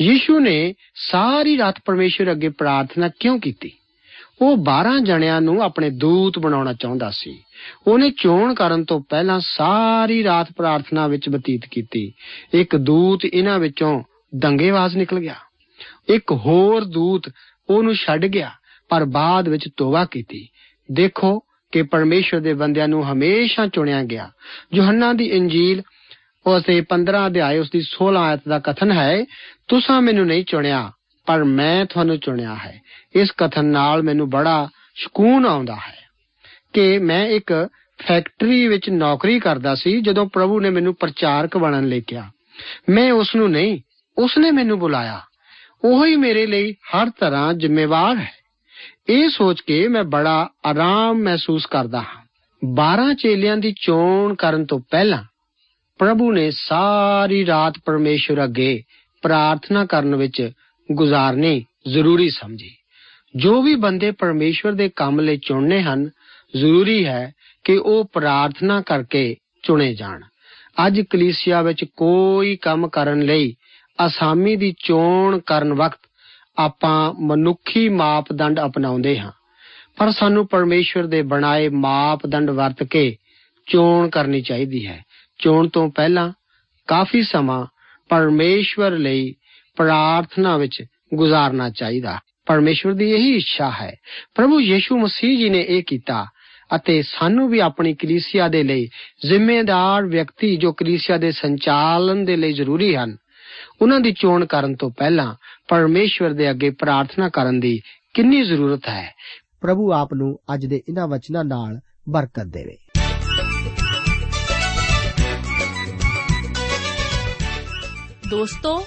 ਯੀਸ਼ੂ ਨੇ ਸਾਰੀ ਰਾਤ ਪਰਮੇਸ਼ਰ ਅੱਗੇ ਪ੍ਰਾਰਥਨਾ ਕਿਉਂ ਕੀਤੀ? ਉਹ 12 ਜਣਿਆਂ ਨੂੰ ਆਪਣੇ ਦੂਤ ਬਣਾਉਣਾ ਚਾਹੁੰਦਾ ਸੀ। ਉਹਨੇ ਚੋਣ ਕਰਨ ਤੋਂ ਪਹਿਲਾਂ ਸਾਰੀ ਰਾਤ ਪ੍ਰਾਰਥਨਾ ਵਿੱਚ ਬਤੀਤ ਕੀਤੀ। ਇੱਕ ਦੂਤ ਇਹਨਾਂ ਵਿੱਚੋਂ ਦੰਗੇਵਾਜ਼ ਨਿਕਲ ਗਿਆ। ਇੱਕ ਹੋਰ ਦੂਤ ਉਹਨੂੰ ਛੱਡ ਗਿਆ, ਪਰ ਬਾਅਦ ਵਿੱਚ ਤੋਬਾ ਕੀਤੀ। ਦੇਖੋ ਕਿ ਪਰਮੇਸ਼ਰ ਦੇ ਬੰਦਿਆਂ ਨੂੰ ਹਮੇਸ਼ਾ ਚੁਣਿਆ ਗਿਆ। ਯੋਹੰਨਾ ਦੀ ਇੰਜੀਲ ਉਸ ਦੇ 15 ਅਧਿਆਇ ਉਸ ਦੀ 16 ਆਇਤ ਦਾ ਕਥਨ ਹੈ, ਤੁਸੀਂ ਮੈਨੂੰ ਨਹੀਂ ਚੁਣਿਆ ਪਰ ਮੈਂ ਤੁਹਾਨੂੰ ਚੁਣਿਆ ਹੈ। ਇਸ ਕਥਨ ਨਾਲ ਮੈਨੂੰ ਬੜਾ ਸਕੂਨ ਆਉਂਦਾ ਹੈ ਕਿ ਮੈਂ ਇੱਕ ਫੈਕਟਰੀ ਵਿੱਚ ਨੌਕਰੀ ਕਰਦਾ ਸੀ ਜਦੋਂ ਪ੍ਰਭੂ ਨੇ ਮੈਨੂੰ ਪ੍ਰਚਾਰਕ ਬਣਨ ਲਈ ਕਿਹਾ। ਮੈਂ ਉਸ ਨੂੰ ਨਹੀਂ ਉਸ ਨੇ ਮੈਨੂੰ ਬੁਲਾਇਆ। ਉਹ ਹੀ ਮੇਰੇ ਲਈ ਹਰ ਤਰ੍ਹਾਂ ਜ਼ਿੰਮੇਵਾਰ ਹੈ। ਇਹ ਸੋਚ ਕੇ ਮੈਂ ਬੜਾ ਆਰਾਮ ਮਹਿਸੂਸ ਕਰਦਾ ਹਾਂ। 12 ਚੇਲਿਆਂ ਦੀ ਚੋਣ ਕਰਨ ਤੋਂ ਪਹਿਲਾਂ ਪ੍ਰਭੂ ਨੇ ਸਾਰੀ ਰਾਤ ਪਰਮੇਸ਼ਵਰ ਅੱਗੇ ਪ੍ਰਾਰਥਨਾ ਕਰਨ ਵਿੱਚ ਗੁਜ਼ਾਰਨੀ ਜ਼ਰੂਰੀ ਸਮਝੀ। ਜੋ ਵੀ ਬੰਦੇ ਪਰਮੇਸ਼ਵਰ ਦੇ ਕੰਮ ਲਈ ਚੁਣਨੇ ਹਨ, ਜ਼ਰੂਰੀ ਹੈ ਕਿ ਉਹ ਪ੍ਰਾਰਥਨਾ ਕਰਕੇ ਚੁਣੇ ਜਾਣ। ਅੱਜ ਕਲੀਸਿਆ ਵਿੱਚ ਕੋਈ ਕੰਮ ਕਰਨ ਲਈ ਅਸਾਮੀ ਦੀ ਚੋਣ ਕਰਨ ਵਕਤ ਆਪਾਂ ਮਨੁੱਖੀ ਮਾਪਦੰਡ ਅਪਣਾਉਂਦੇ ਹਾਂ। ਪਰ ਸਾਨੂੰ ਪਰਮੇਸ਼ਵਰ ਦੇ ਬਣਾਏ ਮਾਪਦੰਡ ਵਰਤ ਕੇ ਚੋਣ ਕਰਨੀ ਚਾਹੀਦੀ ਹੈ। ਚੋਣ ਤੋਂ ਪਹਿਲਾਂ ਕਾਫੀ ਸਮਾਂ ਪਰਮੇਸ਼ਵਰ ਲਈ ਪ੍ਰਾਰਥਨਾ ਵਿੱਚ ਗੁਜ਼ਾਰਨਾ ਚਾਹੀਦਾ। ਪਰਮੇਸ਼ਵਰ ਦੀ ਇਹੀ ਇੱਛਾ ਹੈ। ਪ੍ਰਭੂ ਯੀਸ਼ੂ ਮਸੀਹ ਜੀ ਨੇ ਇਹ ਕੀਤਾ ਅਤੇ ਸਾਨੂੰ ਵੀ ਆਪਣੀ ਕਲੀਸਿਆ ਦੇ ਲਈ ਜ਼ਿੰਮੇਦਾਰ ਵਿਅਕਤੀ ਜੋ ਕਲੀਸਿਆ ਦੇ ਸੰਚਾਲਨ ਦੇ ਲਈ ਜ਼ਰੂਰੀ ਹਨ, ਉਹਨਾਂ ਦੀ ਚੋਣ ਕਰਨ ਤੋਂ ਪਹਿਲਾਂ ਪਰਮੇਸ਼ਵਰ ਦੇ ਅੱਗੇ ਪ੍ਰਾਰਥਨਾ ਕਰਨ ਦੀ ਕਿੰਨੀ ਜ਼ਰੂਰਤ ਹੈ। ਪ੍ਰਭੂ ਆਪ ਨੂੰ ਅੱਜ ਦੇ ਇਹਨਾਂ ਵਚਨਾਂ ਨਾਲ ਬਰਕਤ ਦੇਵੇ। ਦੋਸਤੋ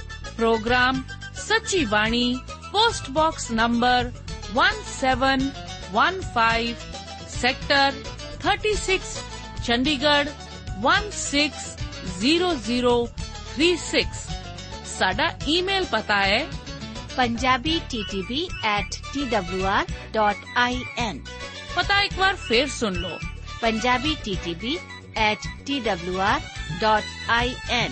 Programme Sachchi Bani post box number 1715 sector 36 Chandigarh 160036 ਸਾਡਾ ਈਮੇਲ ਪਤਾ ਹੈ punjabi ttb at twr.in ਪਤਾ ਇੱਕ ਵਾਰ ਫੇਰ ਸੁਣ ਲਓ punjabi ttb at twr.in